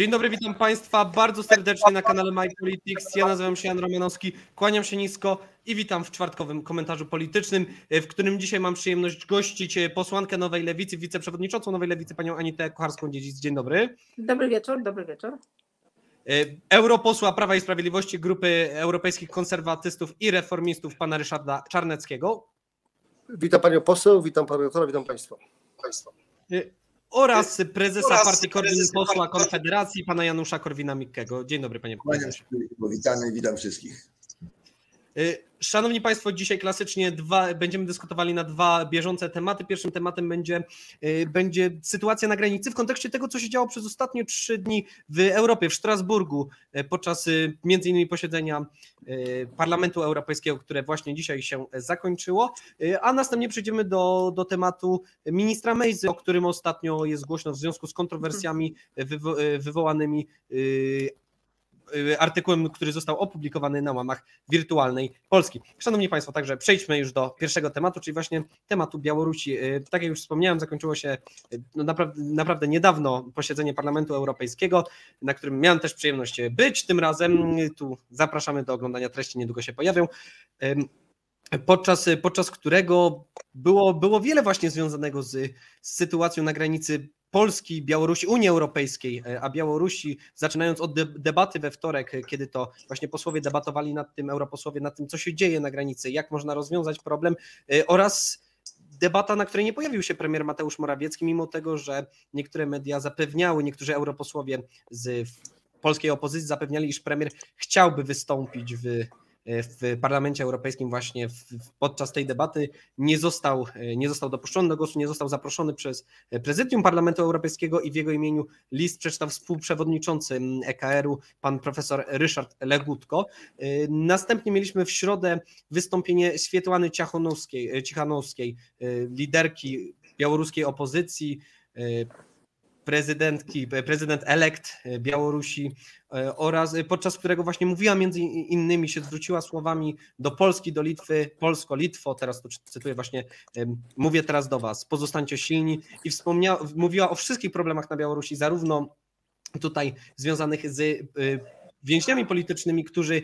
Dzień dobry, witam Państwa bardzo serdecznie na kanale My Politics. Ja nazywam się Jan Romanowski, kłaniam się nisko i witam w czwartkowym komentarzu politycznym, w którym dzisiaj mam przyjemność gościć posłankę Nowej Lewicy, wiceprzewodniczącą Nowej Lewicy, panią Anitę Kocharską-Dziedzic. Dzień dobry. Dobry wieczór, dobry wieczór. Europosła Prawa i Sprawiedliwości, Grupy Europejskich Konserwatystów i Reformistów, pana Ryszarda Czarneckiego. Witam panią poseł, witam pana redaktora, witam państwa. państwa oraz prezesa oraz partii Korwin posła Konfederacji, pana Janusza Korwina-Mikkego. Dzień dobry, panie prezesie. Witamy, witam wszystkich. Y, Szanowni Państwo, dzisiaj klasycznie dwa, będziemy dyskutowali na dwa bieżące tematy. Pierwszym tematem będzie, y, będzie sytuacja na granicy w kontekście tego, co się działo przez ostatnie trzy dni w Europie, w Strasburgu, y, podczas między innymi posiedzenia Parlamentu Europejskiego, które właśnie dzisiaj się zakończyło, a następnie przejdziemy do, do tematu ministra Mejzy, o którym ostatnio jest głośno w związku z kontrowersjami wywo wywołanymi Y, artykułem, który został opublikowany na łamach wirtualnej Polski. Szanowni Państwo, także przejdźmy już do pierwszego tematu, czyli właśnie tematu Białorusi. Y, tak jak już wspomniałem, zakończyło się y, no naprawdę, naprawdę niedawno posiedzenie Parlamentu Europejskiego, na którym miałem też przyjemność być. Tym razem tu zapraszamy do oglądania treści, niedługo się pojawią podczas, podczas którego było, było wiele właśnie związanego z, z sytuacją na granicy Polski, Białorusi, Unii Europejskiej, e, a Białorusi, zaczynając od debaty we wtorek, e, kiedy to właśnie posłowie debatowali nad tym, europosłowie, nad tym, co się dzieje na granicy, jak można rozwiązać problem e, oraz debata, na której nie pojawił się premier Mateusz Morawiecki, mimo tego, że niektóre media zapewniały, niektórzy europosłowie z polskiej opozycji zapewniali, iż premier chciałby wystąpić w w Parlamencie Europejskim właśnie w, podczas tej debaty nie został, nie został dopuszczony do głosu, nie został zaproszony przez prezydium Parlamentu Europejskiego i w jego imieniu list przeczytał współprzewodniczący EKR-u pan profesor Ryszard Legutko. Następnie mieliśmy w środę wystąpienie Świetłany Ciachanowskiej, liderki białoruskiej opozycji, prezydentki, prezydent elekt Białorusi e, oraz podczas którego właśnie mówiła między innymi się zwróciła słowami do Polski, do Litwy, Polsko-Litwo, teraz to cytuję właśnie, mówię teraz do was, pozostańcie silni. I wspomniała, mówiła o wszystkich problemach na Białorusi, zarówno tutaj związanych z e, więźniami politycznymi, którzy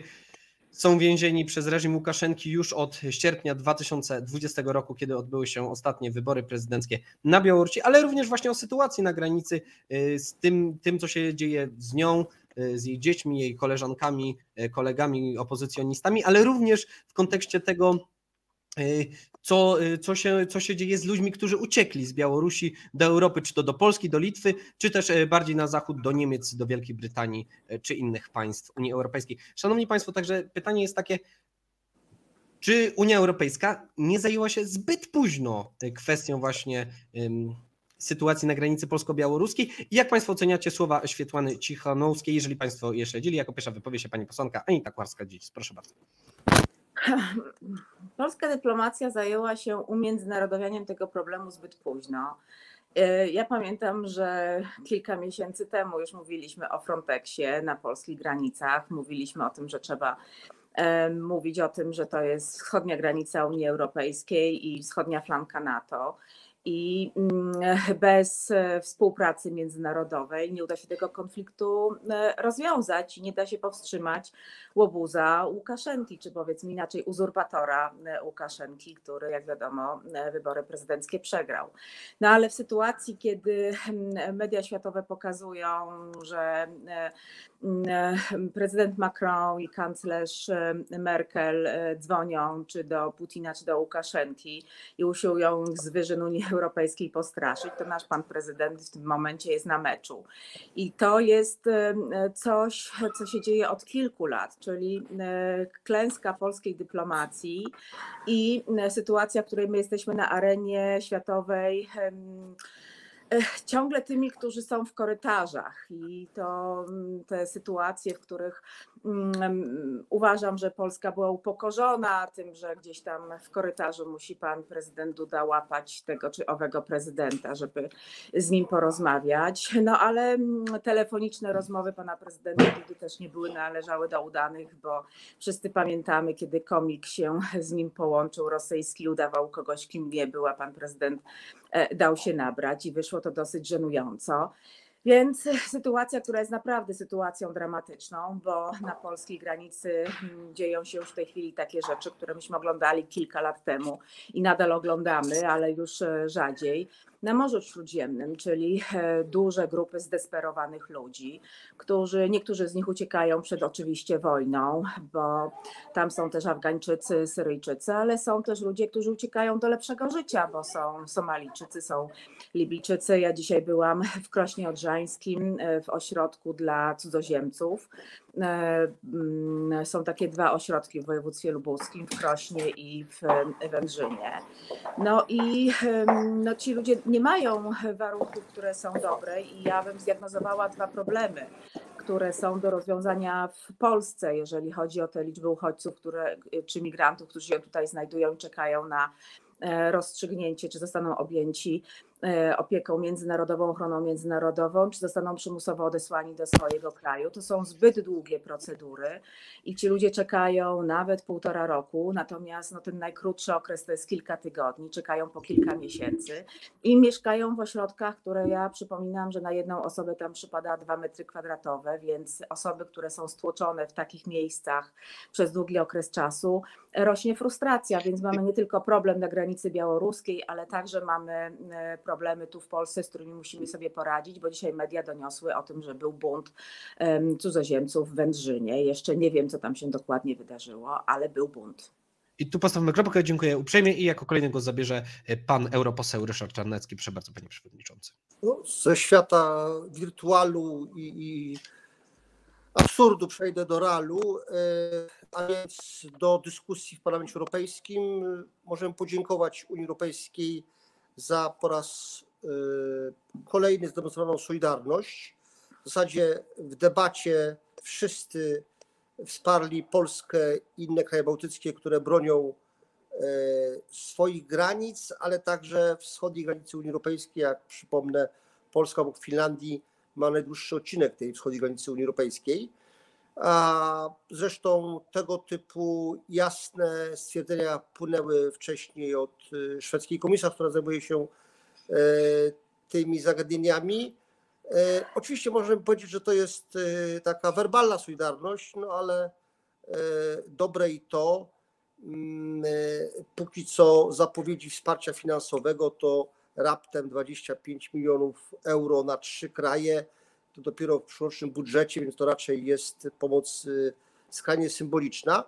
są więzieni przez reżim Łukaszenki już od sierpnia 2020 roku, kiedy odbyły się ostatnie wybory prezydenckie na Białorusi, ale również właśnie o sytuacji na granicy y, z tym, tym co się dzieje z nią, y, z jej dziećmi, jej koleżankami, y, kolegami, opozycjonistami, ale również w kontekście tego, co, y, co, się, co się dzieje z ludźmi, którzy uciekli z Białorusi do Europy, czy to do Polski, do Litwy, czy też y, bardziej na zachód do Niemiec, do Wielkiej Brytanii, czy innych państw Unii Europejskiej. Szanowni Państwo, także pytanie jest takie, czy Unia Europejska nie zajęła się zbyt późno kwestią właśnie sytuacji na granicy polsko-białoruskiej? I jak Państwo oceniacie słowa Świetłany Cichanowskiej, jeżeli Państwo je śledzili? Jako pierwsza wypowie się Pani posłanka Anita Kłarska-Dziedzic. Proszę bardzo. Polska dyplomacja zajęła się umiędzynarodowianiem tego problemu zbyt późno. E, ja pamiętam, że kilka miesięcy temu już mówiliśmy o Frontexie na polskich granicach. Mówiliśmy o tym, że trzeba e, mówić o tym, że to jest wschodnia granica Unii Europejskiej i wschodnia flanka NATO i mm, bez e, współpracy międzynarodowej nie uda się tego konfliktu e, rozwiązać i nie da się powstrzymać łobuza Łukaszenki, czy powiedzmy inaczej uzurpatora e, Łukaszenki, który jak wiadomo wybory prezydenckie przegrał. No ale w sytuacji, kiedy mm, media światowe pokazują, że mm, prezydent Macron i kanclerz Merkel dzwonią czy do Putina, czy do Łukaszenki i usiłują z wyżyn Unii Europejskiej postraszyć, to nasz pan prezydent w tym momencie jest na meczu. I to jest coś, co się dzieje od kilku lat, czyli e, klęska polskiej dyplomacji i e, sytuacja, w której my jesteśmy na arenie światowej ciągle tymi, którzy są w korytarzach i to mm, te sytuacje, w których um, uważam, że Polska była upokorzona tym, że gdzieś tam w korytarzu musi pan prezydent Duda łapać tego czy owego prezydenta, żeby z nim porozmawiać. No ale mm, telefoniczne rozmowy pana prezydenta Dudy też nie były należały do udanych, bo wszyscy pamiętamy, kiedy komik się z nim połączył, rosyjski udawał kogoś, kim nie był, a pan prezydent E, dał się nabrać i wyszło to dosyć żenująco. Więc sytuacja, która jest naprawdę sytuacją dramatyczną, bo na polskiej granicy mm, dzieją się już w tej chwili takie rzeczy, które myśmy oglądali kilka lat temu i nadal oglądamy, ale już e, rzadziej. Na Morzu Śródziemnym, czyli e, duże grupy zdesperowanych ludzi, którzy niektórzy z nich uciekają przed oczywiście wojną, bo tam są też Afgańczycy, Syryjczycy, ale są też ludzie, którzy uciekają do lepszego życia, bo są Somalijczycy, są Libijczycy. Ja dzisiaj byłam w Krośnie Odrzańskim e, w ośrodku dla cudzoziemców. E, mm, są takie dwa ośrodki w województwie lubuskim, w Krośnie i w Węgrzynie. No i no, ci ludzie nie mają warunków, które są dobre i ja bym zdiagnozowała dwa problemy, które są do rozwiązania w Polsce, jeżeli chodzi o te liczby uchodźców które, czy migrantów, którzy się tutaj znajdują i czekają na e, rozstrzygnięcie, czy zostaną objęci opieką międzynarodową, ochroną międzynarodową, czy zostaną przymusowo odesłani do swojego kraju. To są zbyt długie procedury i ci ludzie czekają nawet półtora roku, natomiast no, ten najkrótszy okres to jest kilka tygodni, czekają po kilka miesięcy i mieszkają w ośrodkach, które ja przypominam, że na jedną osobę tam przypada dwa metry kwadratowe, więc osoby, które są stłoczone w takich miejscach przez długi okres czasu, rośnie frustracja, więc mamy nie tylko problem na granicy białoruskiej, ale także mamy e, problemy tu w Polsce, z którymi musimy sobie poradzić, bo dzisiaj media doniosły o tym, że był bunt cudzoziemców w Wędrzynie. Jeszcze nie wiem, co tam się dokładnie wydarzyło, ale był bunt. I tu postawmy kropkę, dziękuję uprzejmie i jako kolejny głos zabierze e, pan europoseł Ryszard Czarnecki. Proszę bardzo, panie przewodniczący. No, ze świata wirtualu i, i absurdu przejdę do realu, e, a więc do dyskusji w Parlamencie Europejskim. Możemy podziękować Unii Europejskiej za po raz y, kolejny zdemonstrowaną solidarność. W zasadzie w debacie wszyscy wsparli Polskę i inne kraje bałtyckie, które bronią y, swoich granic, ale także wschodniej granicy Unii Europejskiej. Jak przypomnę, Polska obok Finlandii ma najdłuższy odcinek tej wschodniej granicy Unii Europejskiej. A zresztą tego typu jasne stwierdzenia płynęły wcześniej od y, szwedzkiej komisarz, która zajmuje się e, tymi zagadnieniami. E, oczywiście możemy powiedzieć, że to jest e, taka werbalna solidarność, no ale dobre i to. Mm, póki co zapowiedzi wsparcia finansowego to raptem 25 milionów euro na trzy kraje to dopiero w przyszłorocznym budżecie, więc to raczej jest pomoc y, skrajnie symboliczna.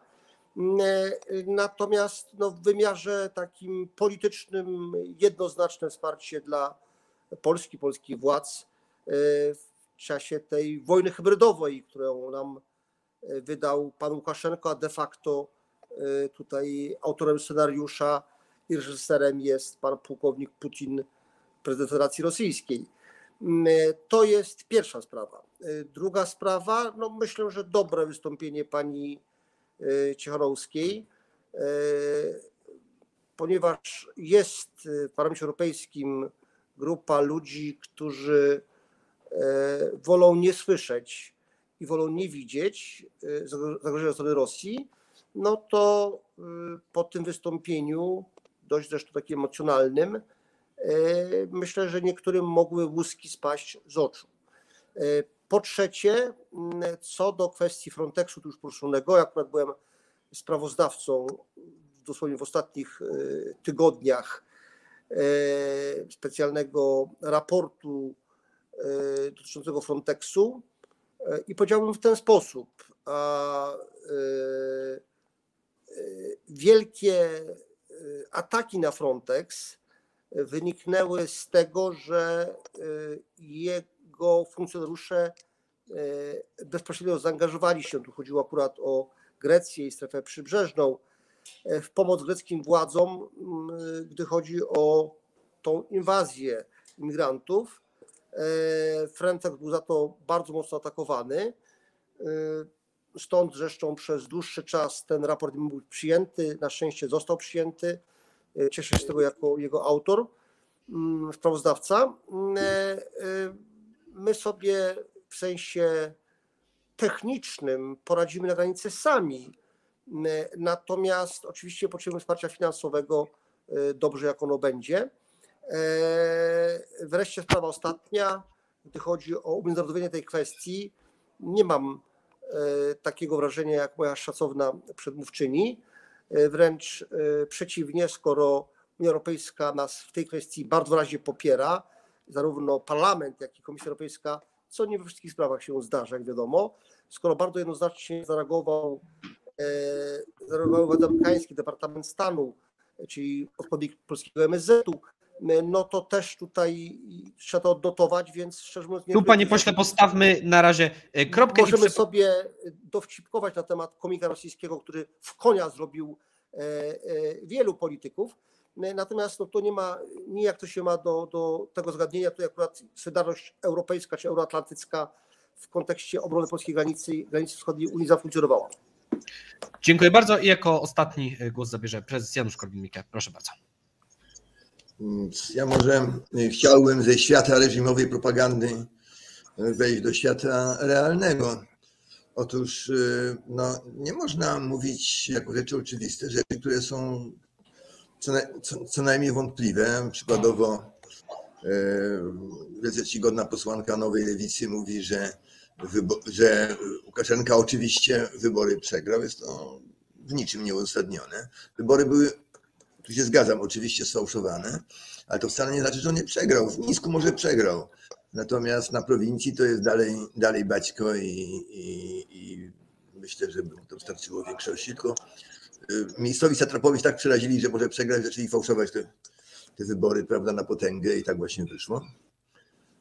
Mm, e, natomiast no, w wymiarze takim politycznym jednoznaczne wsparcie dla Polski, polskich władz e, w czasie tej wojny hybrydowej, którą nam e, wydał pan Łukaszenko, a de facto tutaj autorem scenariusza i reżyserem jest pan pułkownik Putin, prezydent Federacji Rosyjskiej. Mm, to jest pierwsza sprawa. E, druga sprawa, no myślę, że dobre wystąpienie pani e, Ciechanowskiej, ponieważ jest w Parlamencie Europejskim grupa ludzi, którzy wolą nie słyszeć i wolą nie widzieć zagrożenia strony Rosji, no to po tym wystąpieniu, dość zresztą takim emocjonalnym, myślę, że niektórym mogły łuski spaść z oczu. E, po trzecie, co do kwestii Frontexu, tu już poruszonego, ja akurat byłem sprawozdawcą dosłownie w ostatnich e, tygodniach specjalnego raportu dotyczącego Frontexu i powiedziałbym w ten sposób, a wielkie ataki na Frontex wyniknęły z tego, że y, jego funkcjonariusze y, bezpośrednio zaangażowali się, tu chodziło akurat o Grecję i strefę przybrzeżną, y, w pomoc greckim władzom, gdy chodzi o tą inwazję imigrantów. Frontex był za to bardzo mocno atakowany. Stąd zresztą przez dłuższy czas ten raport nie był przyjęty. Na szczęście został przyjęty. E, cieszę się z tego jako jego autor, mm, sprawozdawca. Mm, e, e, my sobie w sensie technicznym poradzimy na granicy sami. Mm, natomiast oczywiście potrzebujemy wsparcia finansowego, dobrze jak ono będzie. Wreszcie sprawa ostatnia. gdy chodzi o umiędzynarodowienie tej kwestii, nie mam takiego wrażenia jak moja szacowna przedmówczyni. E, Wręcz e, przeciwnie, skoro Unia Europejska nas w tej kwestii bardzo wyraźnie popiera, zarówno Parlament, jak i Komisja Europejska, co nie we wszystkich sprawach się zdarza, jak wiadomo, skoro bardzo jednoznacznie zareagował, e, zareagował amerykański, Departament Stanu, czyli odpowiednik polskiego MSZ-u, no to też tutaj trzeba to odnotować, więc szczerze mówiąc... nie Tu, panie pośle, postawmy na razie e, kropkę. Możemy przy- sobie dowcipkować na temat komika rosyjskiego, który w konia zrobił e, e, wielu polityków. Natomiast no, to nie ma nijak to się ma do, do tego zagadnienia. Tu akurat solidarność europejska czy euroatlantycka w kontekście obrony polskiej granicy, granicy wschodniej Unii zafunkcjonowała. Dziękuję bardzo i jako ostatni głos zabierze prezes Janusz Korwin-Mikke. Proszę bardzo. Ja może y, chciałbym ze świata reżimowej propagandy y, wejść do świata realnego. Otóż y, no, nie można mówić jako rzeczy oczywiste, rzeczy, które są co, co, co najmniej wątpliwe. Przykładowo wielce czcigodna posłanka Nowej Lewicy mówi, że, że Łukaszenka oczywiście wybory przegrał. Jest to w niczym nieuzasadnione. Wybory były tu się zgadzam, oczywiście sfałszowane, ale to wcale nie znaczy, że on nie przegrał. W Mińsku może przegrał. Natomiast na prowincji to jest dalej, dalej baćko i, i, i myślę, że by mu to wystarczyło większości. Tylko y, miejscowi satrapowie tak przerazili, że może przegrać, zaczęli fałszować te, te wybory prawda, na potęgę i tak właśnie wyszło.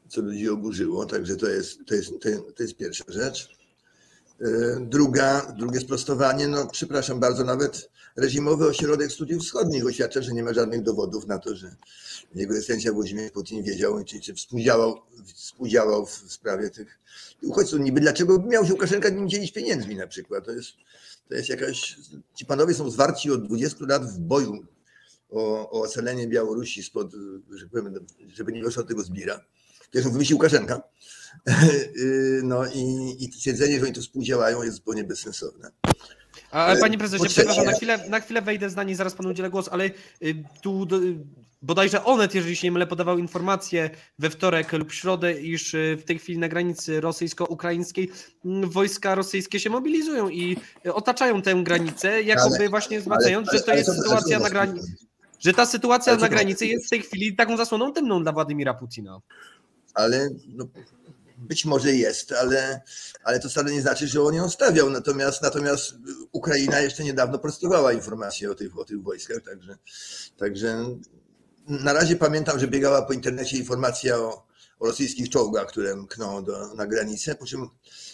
Co ludzi oburzyło, także to jest, to jest, to jest, to jest pierwsza rzecz. Y, Druga, drugie sprostowanie, no przepraszam bardzo, nawet reżimowy ośrodek studiów wschodnich oświadcza, że nie ma żadnych dowodów na to, że jego ekscelencja Włodzimierz Putin wiedział, czy, czy współdziałał, współdziałał w sprawie tych uchodźców. Niby dlaczego miał się Łukaszenka nim dzielić pieniędzmi na przykład? To jest, to jest jakaś... Ci panowie są zwarci od 20 lat w boju o, o ocalenie Białorusi spod, że powiem, żeby nie wyszło tego zbira. Zresztą wymyślił Łukaszenka. No i, i twierdzenie, że oni tu współdziałają jest zupełnie bezsensowne. A, E, panie prezesie, przepraszam, na chwilę, na chwilę wejdę w zdanie i zaraz panu udzielę głos, ale y, tu bodajże Onet, jeżeli się nie mylę, podawał informację we wtorek lub środę, iż y, w tej chwili na granicy rosyjsko-ukraińskiej mm, wojska rosyjskie się mobilizują i y, otaczają tę granicę, jakoby Ale- właśnie wzmacniając, ale- że to ale jest sytuacja na granicy. Że ta sytuacja Ale na granicy jest w tej chwili taką zasłoną dymną dla Władimira Putina. ale no, być może jest, ale, ale to wcale nie znaczy, że on ją stawiał. Natomiast, natomiast Ukraina jeszcze niedawno prostowała informacje o tych, o tych wojskach, także, także na razie pamiętam, że biegała po internecie informacja o, o rosyjskich czołgach, które mkną do, na granicę, po czym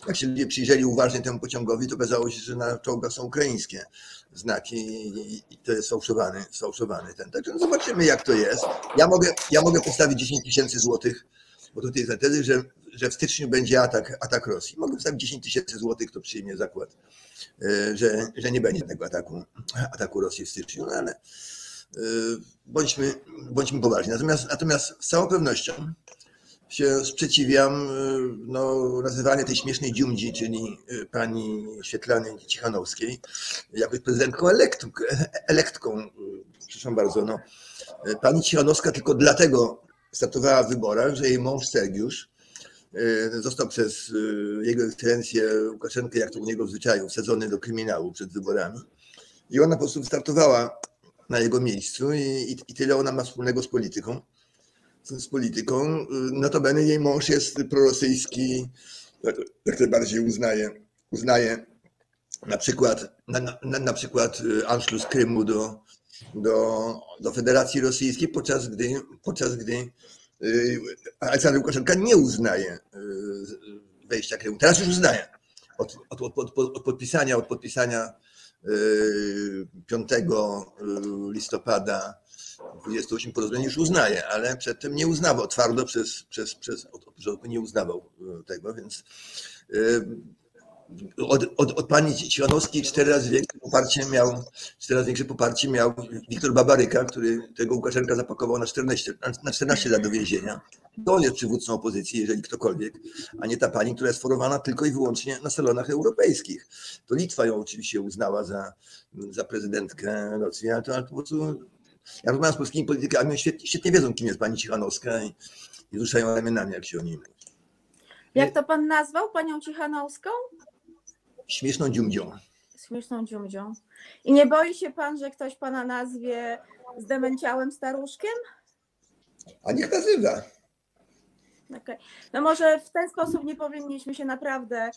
jak się ludzie przyjrzeli uważnie temu pociągowi, to okazało się, że na czołgach są ukraińskie znaki i, i to jest sfałszowany, sfałszowany ten. Także no zobaczymy jak to jest. Ja mogę, ja mogę postawić 10 tysięcy złotych bo tutaj jest tezy, że, że w styczniu będzie atak, atak Rosji. Mogę wstawić 10 tysięcy złotych, kto przyjmie zakład, e, że, że nie będzie tego ataku, ataku Rosji w styczniu, no ale e, bądźmy, bądźmy poważni. Natomiast, natomiast z całą pewnością się sprzeciwiam e, no, nazywanie tej śmiesznej dziumdzi, czyli pani Świetlany Cichanowskiej, jakoś prezydentką elektką, elektką przepraszam bardzo, no. Pani Cichanowska tylko dlatego startowała w wyborach, że jej mąż Sergiusz e, został przez e, jego ekscelencję Łukaszenkę, jak to u niego w zwyczaju, wsadzony do kryminału przed wyborami. I ona po prostu startowała na jego miejscu i, i, i tyle ona ma wspólnego z polityką. Z, polityką. E, Notabene jej mąż jest prorosyjski, jak, najbardziej uznaje, uznaje na przykład, na, na, na przykład Anschluss Krymu do, do, do Federacji Rosyjskiej, podczas gdy, podczas gdy y, Aleksander Łukaszenka nie uznaje y, wejścia Krymu. Teraz już uznaje. Od, od, od, od, od podpisania, od podpisania y, 5 listopada 28 porozumień już uznaje, ale przedtem nie uznawał twardo przez, przez, przez nie uznawał y, tego, więc y, od, od, od pani Ciwanowskiej cztery razy większe poparcie miał, cztery razy większe poparcie miał Wiktor Babaryka, który tego Łukaszenka zapakował na 14, na 14 lat do więzienia. To on jest przywódcą opozycji, jeżeli ktokolwiek, a nie ta pani, która jest forowana tylko i wyłącznie na salonach europejskich. To Litwa ją oczywiście uznała za, za prezydentkę Rosji, ale to, ale po prostu... Ja rozmawiam z polskimi politykami, świetnie, świetnie wiedzą, kim jest pani Cichanowska i, i ruszają ramionami, jak się o niej mówi. Jak to pan nazwał panią Cichanowską? Śmieszną dziumdzią. Śmieszną dziumdzią. I nie boi się pan, że ktoś pana nazwie zdemęciałym staruszkiem? A niech nazywa. Okej. No może w ten sposób nie powinniśmy się naprawdę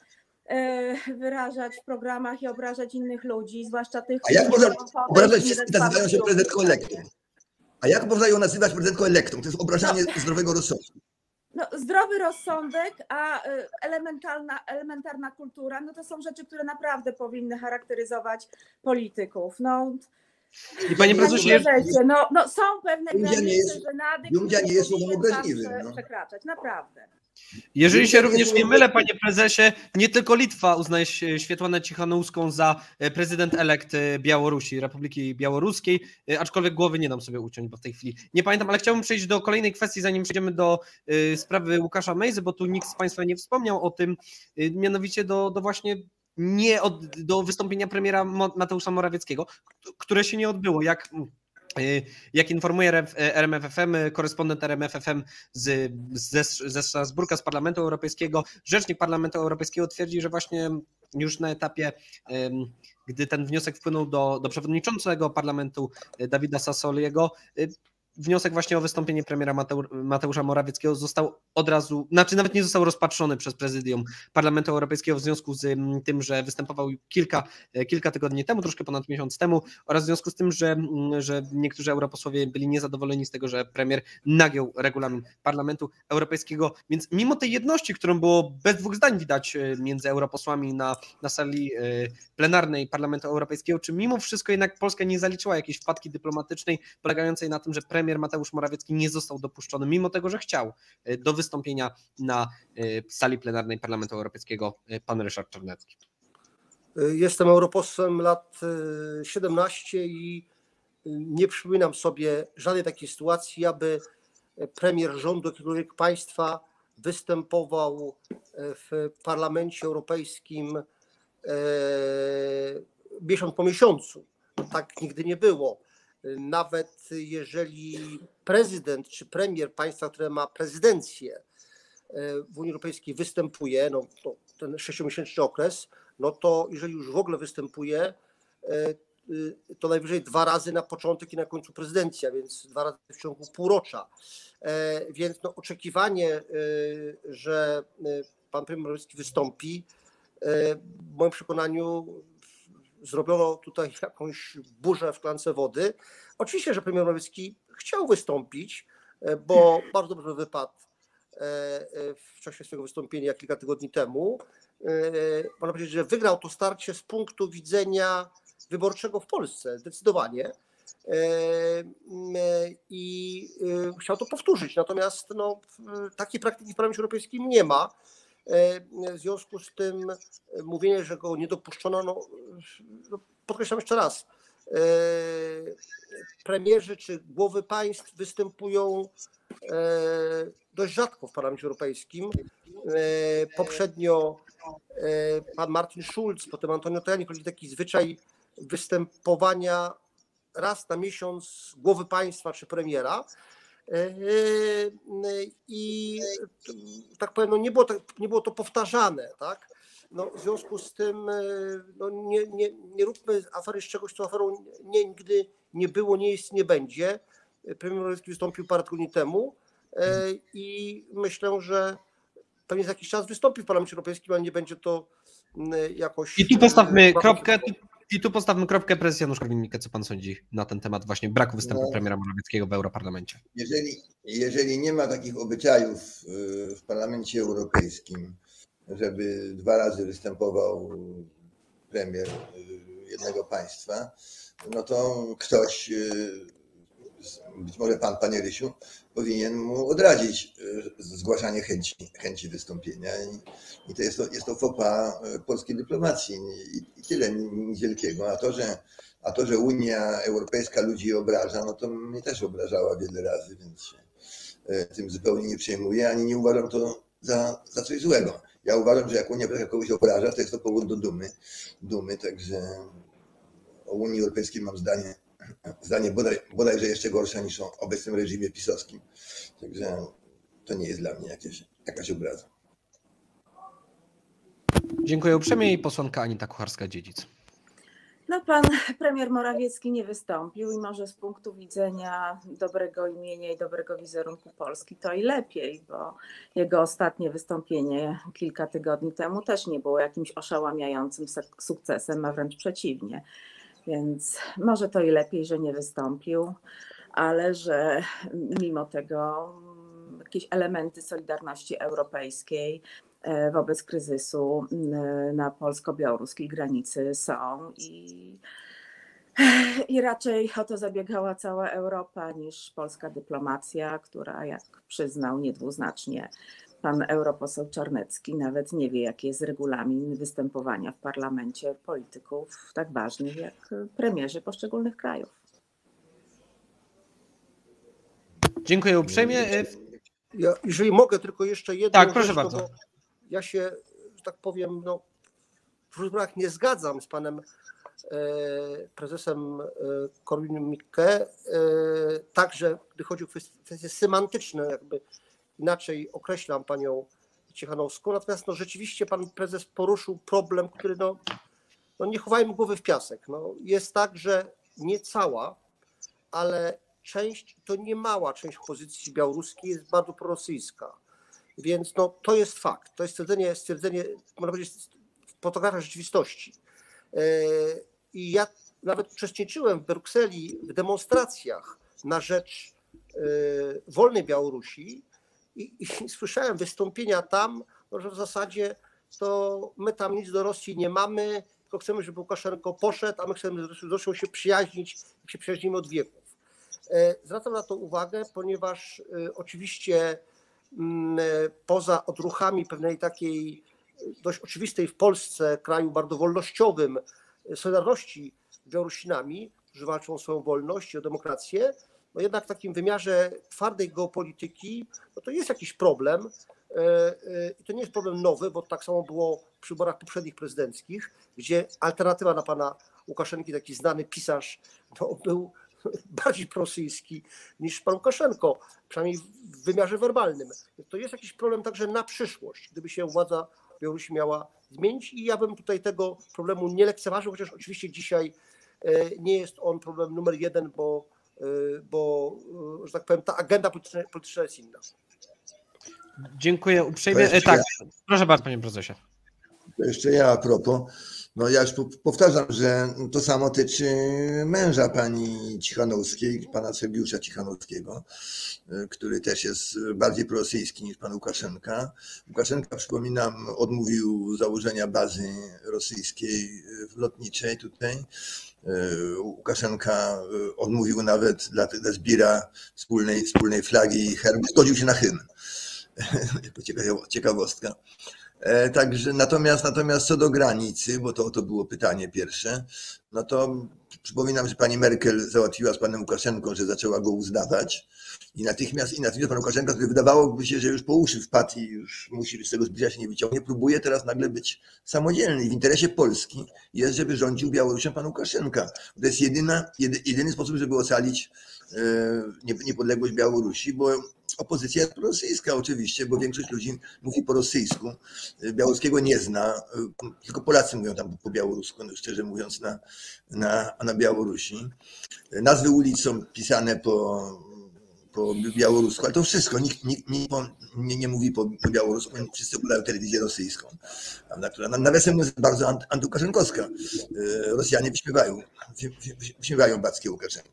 e, wyrażać w programach i obrażać innych ludzi, zwłaszcza tych, A jak którzy można obrażać wszystkich, nazywają się prezydentką grupy elektrą? A jak można ją nazywać prezydentką elektą? To jest obrażanie zdrowego rozsądku. No, zdrowy rozsądek, a y, elementarna, elementarna kultura, no to są rzeczy, które naprawdę powinny charakteryzować polityków. No, I panie panie prezesie, prezesie, no, no są pewne nie granice, jest- które nie jest powinien pan obraźliwym, prze- no. przekraczać, naprawdę. Jeżeli się również nie mylę, panie prezesie, nie tylko Litwa uznaje się Świetłanę Cichanowską za e, prezydent elekt e, Białorusi, Republiki Białoruskiej, e, aczkolwiek głowy nie dam sobie uciąć, bo w tej chwili nie pamiętam, ale chciałbym przejść do kolejnej kwestii, zanim przejdziemy do sprawy Łukasza Mejzy, bo tu nikt z państwa nie wspomniał o tym, mianowicie do, do właśnie nie od, do wystąpienia premiera Mateusza Morawieckiego, które się nie odbyło. Jak, jak informuje RMFFM, korespondent RMFFM z, ze, ze Strasburga, z Parlamentu Europejskiego, rzecznik Parlamentu Europejskiego twierdzi, że właśnie już na etapie, gdy ten wniosek wpłynął do, do przewodniczącego parlamentu y, Dawida Sassoliego, wniosek właśnie o wystąpienie premiera Mateu- Mateusza Morawieckiego został od razu, znaczy nawet nie został rozpatrzony przez prezydium Parlamentu Europejskiego w związku z ym, tym, że występował kilka, e, kilka tygodni temu, troszkę ponad miesiąc temu, oraz w związku z tym, że, mm, że niektórzy europosłowie byli niezadowoleni z tego, że premier nagiął regulamin Parlamentu Europejskiego. Więc mimo tej jedności, którą było bez dwóch zdań widać e, między europosłami na, na sali e, plenarnej Parlamentu Europejskiego, czy mimo wszystko jednak Polska nie zaliczyła jakiejś wpadki dyplomatycznej polegającej na tym, że premier Mateusz Morawiecki nie został dopuszczony, mimo tego, że chciał e, do wystąpienia na e, sali plenarnej Parlamentu Europejskiego e, pan Ryszard Czarnecki. Jestem europosłem lat e, 17 i nie przypominam sobie żadnej takiej sytuacji, aby premier rządu jakiegokolwiek państwa występował w Parlamencie Europejskim miesiąc po miesiącu. Tak nigdy nie było. Nawet jeżeli prezydent czy premier państwa, które ma prezydencję e, w Unii Europejskiej występuje, no ten sześciomiesięczny okres, no to jeżeli już w ogóle występuje, e, y, to najwyżej dwa razy na początek i na końcu prezydencja, więc dwa razy w ciągu półrocza. E, Więc no, oczekiwanie, że pan premier Morawiecki wystąpi, e, w moim przekonaniu zrobiono tutaj jakąś burzę w klance wody. Oczywiście, że premier Morawiecki chciał wystąpić, e, bo bardzo dobrze wypadł e, e, w czasie swojego wystąpienia kilka tygodni temu. Można powiedzieć, że wygrał to starcie z punktu widzenia wyborczego w Polsce, zdecydowanie. I chciał to powtórzyć. Natomiast no, takiej praktyki w Parlamencie Europejskim nie ma. E, W związku z tym e, mówienie, że go nie dopuszczono, no, no, podkreślam jeszcze raz, e, premierzy czy głowy państw występują dość rzadko w Parlamencie Europejskim. Poprzednio pan Martin Schulz, potem Antonio Tajani prowadzi taki zwyczaj występowania raz na miesiąc głowy państwa czy premiera. E, I e, tak powiem, no nie, było, to- nie było to powtarzane, tak? No, w związku z tym e, no nie, nie, nie róbmy afery z czegoś, co aferą nie, nigdy nie było, nie jest, nie będzie. Premier Morawiecki wystąpił parę tygodni temu i myślę, że pewnie za jakiś czas wystąpi w Parlamencie Europejskim, ale nie będzie to jakoś... I tu postawmy kropkę. I tu postawmy kropkę. Prezes Janusz Korwin-Mikke, co pan sądzi na ten temat właśnie braku występu No. premiera Morawieckiego w Europarlamencie? Jeżeli, jeżeli nie ma takich obyczajów y, w Parlamencie Europejskim, żeby dwa razy występował premier y, jednego państwa, no to ktoś, y, być może pan, panie Rysiu, powinien mu odradzić y, zgłaszanie chęci, chęci wystąpienia. I, to jest to, jest to fopa y, polskiej dyplomacji i, i tyle, nic wielkiego. A to, że a to, że Unia Europejska ludzi obraża, no to mnie też obrażała wiele razy, więc się e, tym zupełnie nie przejmuję, ani nie uważam to za, za coś złego. Ja uważam, że jak Unia Europejska kogoś obraża, to jest to powód do dumy. dumy także o Unii Europejskiej mam zdanie, zdanie bodaj, bodajże jeszcze gorsze niż o obecnym reżimie pisowskim. Także to nie jest dla mnie jakieś, jakaś obraza. Dziękuję uprzejmie i posłanka Anita Kucharska-Dziedzic. No, pan premier Morawiecki nie wystąpił i może z punktu widzenia dobrego imienia i dobrego wizerunku Polski to i lepiej, bo jego ostatnie wystąpienie kilka tygodni temu też nie było jakimś oszałamiającym sukcesem, a wręcz przeciwnie. Więc może to i lepiej, że nie wystąpił, ale że mimo tego jakieś elementy solidarności europejskiej e, wobec kryzysu mm, na polsko-białoruskiej granicy są i, i raczej o to zabiegała cała Europa niż polska dyplomacja, która jak przyznał niedwuznacznie pan europoseł Czarnecki nawet nie wie jaki jest regulamin występowania w parlamencie polityków tak ważnych jak premierzy poszczególnych krajów. Dziękuję uprzejmie. Ja, jeżeli mogę, tylko jeszcze jedną Tak, proszę rzecz, bardzo. Ja się, że tak powiem, no, w różnych sprawach nie zgadzam z panem e, prezesem e, Korwinem Mikke, e, także gdy chodzi o kwestie, kwestie semantyczne, jakby inaczej określam panią Ciechanowską, natomiast no, rzeczywiście pan prezes poruszył problem, który no, no nie chowajmy głowy w piasek. No, jest tak, że nie cała, ale część, to nie mała część opozycji białoruskiej jest bardzo prorosyjska. Więc no, to jest fakt. To jest stwierdzenie, stwierdzenie można powiedzieć, fotografia rzeczywistości. E, I ja nawet uczestniczyłem w Brukseli w demonstracjach na rzecz e, wolnej Białorusi i, i słyszałem wystąpienia tam, no, że w zasadzie to my tam nic do Rosji nie mamy, tylko chcemy, żeby Łukaszenko poszedł, a my chcemy z Rosją się przyjaźnić i się przyjaźnimy od wieków. E, Zwracam na to uwagę, ponieważ e, oczywiście mm, e, poza odruchami pewnej takiej dość oczywistej w Polsce, kraju bardzo wolnościowym, solidarności z Białorusinami, którzy walczą o swoją wolność i o demokrację, no jednak w takim wymiarze twardej geopolityki, no to jest jakiś problem. E, e, I to nie jest problem nowy, bo tak samo było przy wyborach poprzednich prezydenckich, gdzie alternatywa na pana Łukaszenki, taki znany pisarz, no, był bardziej prorosyjski niż pan Łukaszenko, przynajmniej w wymiarze werbalnym. To jest jakiś problem także na przyszłość, gdyby się władza Białorusi miała zmienić i ja bym tutaj tego problemu nie lekceważył, chociaż oczywiście dzisiaj e, nie jest on problem numer jeden, bo, bo e, że tak powiem, ta agenda polityczna, polityczna jest inna. Dziękuję uprzejmie. E, Tak, proszę bardzo, panie prezesie. To jeszcze ja a propos. No ja już po- powtarzam, że to samo tyczy męża pani Cichanowskiej, pana Sergiusza Cichanowskiego, y, który też jest bardziej prorosyjski niż pan Łukaszenka. Łukaszenka, przypominam, odmówił założenia bazy rosyjskiej y, lotniczej tutaj. Y, Łukaszenka odmówił nawet dla, dla zbira wspólnej, wspólnej flagi i herbu, zgodził się na hymn. Ciekawostka. E, Także natomiast, natomiast co do granicy, bo to, to było pytanie pierwsze, no to przypominam, że pani Merkel załatwiła z panem Łukaszenką, że zaczęła go uznawać i natychmiast, i natychmiast pan Łukaszenka, który wydawałoby się, że już po uszy wpadł i już musi z tego zbliża się nie wyciągnie, próbuje teraz nagle być samodzielny. I w interesie Polski jest, żeby rządził Białorusią pan Łukaszenka. To jest jedyna, jedy, jedyny sposób, żeby ocalić niepodległość Białorusi, bo opozycja jest prorosyjska oczywiście, bo większość ludzi mówi po rosyjsku. Białoruskiego nie zna, y, tylko Polacy mówią tam po białorusku, no szczerze mówiąc, na, na, na Białorusi. Nazwy ulic są pisane po, po białorusku, ale to wszystko, nikt, nikt, nikt nie, nie mówi po, po białorusku, wszyscy oglądają telewizję rosyjską, prawda, która na- nawiasem jest bardzo ant- antykaszynowska. Y, Rosjanie wyśmiewają, wy- wy- wyśmiewają Backie Łukaszenkę.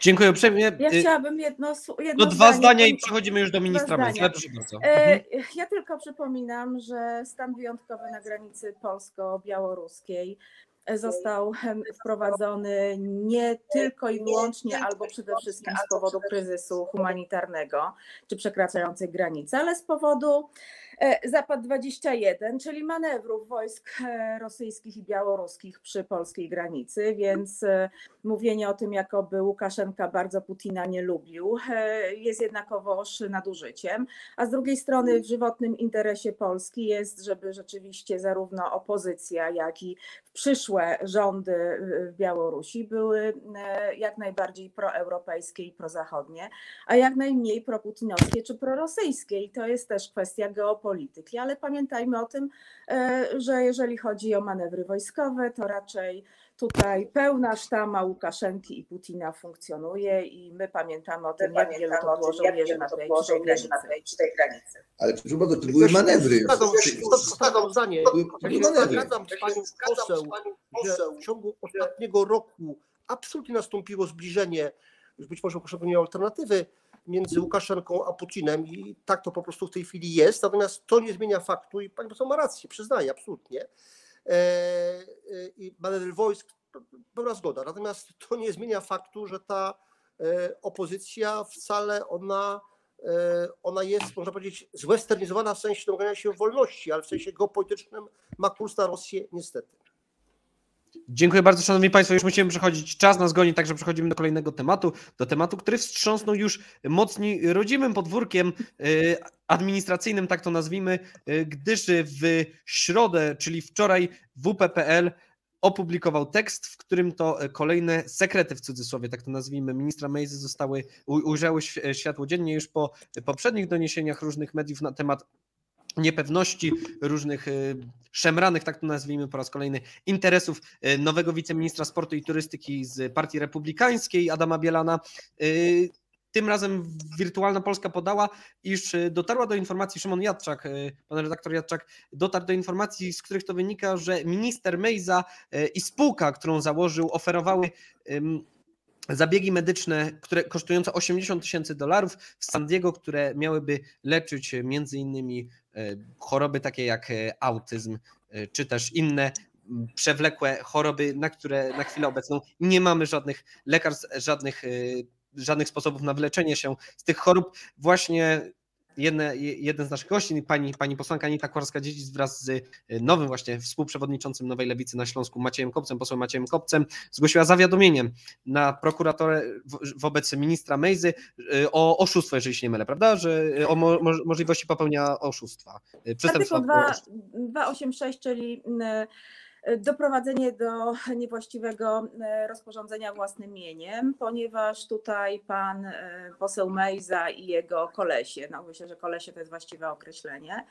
Dziękuję uprzejmie. Ja E, chciałabym jedno, jedno No dwa zdania i przechodzimy już do ministra. Proszę bardzo. E, Ja tylko przypominam, że stan wyjątkowy na granicy polsko-białoruskiej został wprowadzony nie tylko i wyłącznie, albo przede wszystkim z powodu kryzysu humanitarnego czy przekraczających granice, ale z powodu Zapad 21, czyli manewrów wojsk e, rosyjskich i białoruskich przy polskiej granicy, więc e, mówienie o tym, jakoby Łukaszenka bardzo Putina nie lubił, e, jest jednakowoż nadużyciem. A z drugiej strony w żywotnym interesie Polski jest, żeby rzeczywiście zarówno opozycja, jak i przyszłe rządy w Białorusi były e, jak najbardziej proeuropejskie i prozachodnie, a jak najmniej proputinowskie czy prorosyjskie. I to jest też kwestia geopolityczna polityki, ale pamiętajmy o tym, e, że jeżeli chodzi o manewry wojskowe, to raczej tutaj pełna sztama Łukaszenki i Putina funkcjonuje i my pamiętamy o tym, jak wielu to było żołnierzy na tej, granicy. Ale proszę bardzo, to były manewry. Zgadzam zdanie. Ja się zgadzam z panią poseł, że w ciągu ostatniego roku absolutnie nastąpiło zbliżenie, już być może Łukaszenko nie miał alternatywy, między Łukaszenką a Putinem i tak to po prostu w tej chwili jest, natomiast to nie zmienia faktu i pani poseł ma rację, przyznaję absolutnie. E, e, I manewry wojsk, pełna zgoda, natomiast to nie zmienia faktu, że ta e, opozycja wcale ona ona jest, można powiedzieć, zwesternizowana w sensie domagania się wolności, ale w sensie geopolitycznym ma kurs na Rosję niestety. Dziękuję bardzo, Szanowni Państwo. Już musimy przechodzić. Czas nas goni, także przechodzimy do kolejnego tematu. Do tematu, który wstrząsnął już mocniej rodzimym podwórkiem y, administracyjnym, tak to nazwijmy, y, gdyż w środę, czyli wczoraj, WPPL opublikował tekst, w którym to kolejne sekrety, w cudzysłowie, tak to nazwijmy, ministra Mejzy zostały, ujrzały świ- światło dziennie już po poprzednich doniesieniach różnych mediów na temat niepewności, różnych y, szemranych, tak to nazwijmy po raz kolejny, interesów y, nowego wiceministra sportu i turystyki z Partii Republikańskiej, Adama Bielana. Y, Tym razem Wirtualna Polska podała, iż dotarła do informacji, Szymon Jadczak, pan redaktor Jadczak, dotarł do informacji, z których to wynika, że minister Mejza i spółka, którą założył, oferowały zabiegi medyczne, które kosztujące 80 tysięcy dolarów w San Diego, które miałyby leczyć między innymi choroby takie jak e, autyzm, e, czy też inne przewlekłe choroby, na które na chwilę obecną nie mamy żadnych lekarstw, żadnych, e, żadnych sposobów na wyleczenie się z tych chorób. Właśnie jedne, je- jeden z naszych gości, pani, pani posłanka Anita Kwarska-Dziedzic wraz z e, nowym właśnie współprzewodniczącym Nowej Lewicy na Śląsku Maciejem Kopcem, posłem Maciejem Kopcem, zgłosiła zawiadomienie na prokuratorę wo- wobec ministra Mejzy y, o oszustwo, jeżeli się nie mylę, prawda? Że y, o mo, mo, możliwości popełnienia oszustwa. Przestępstwa. Artykuł 2, 286, czyli doprowadzenie do niewłaściwego e, rozporządzenia własnym mieniem, ponieważ tutaj pan e, poseł Mejza i jego kolesie, no myślę, że kolesie to jest właściwe określenie,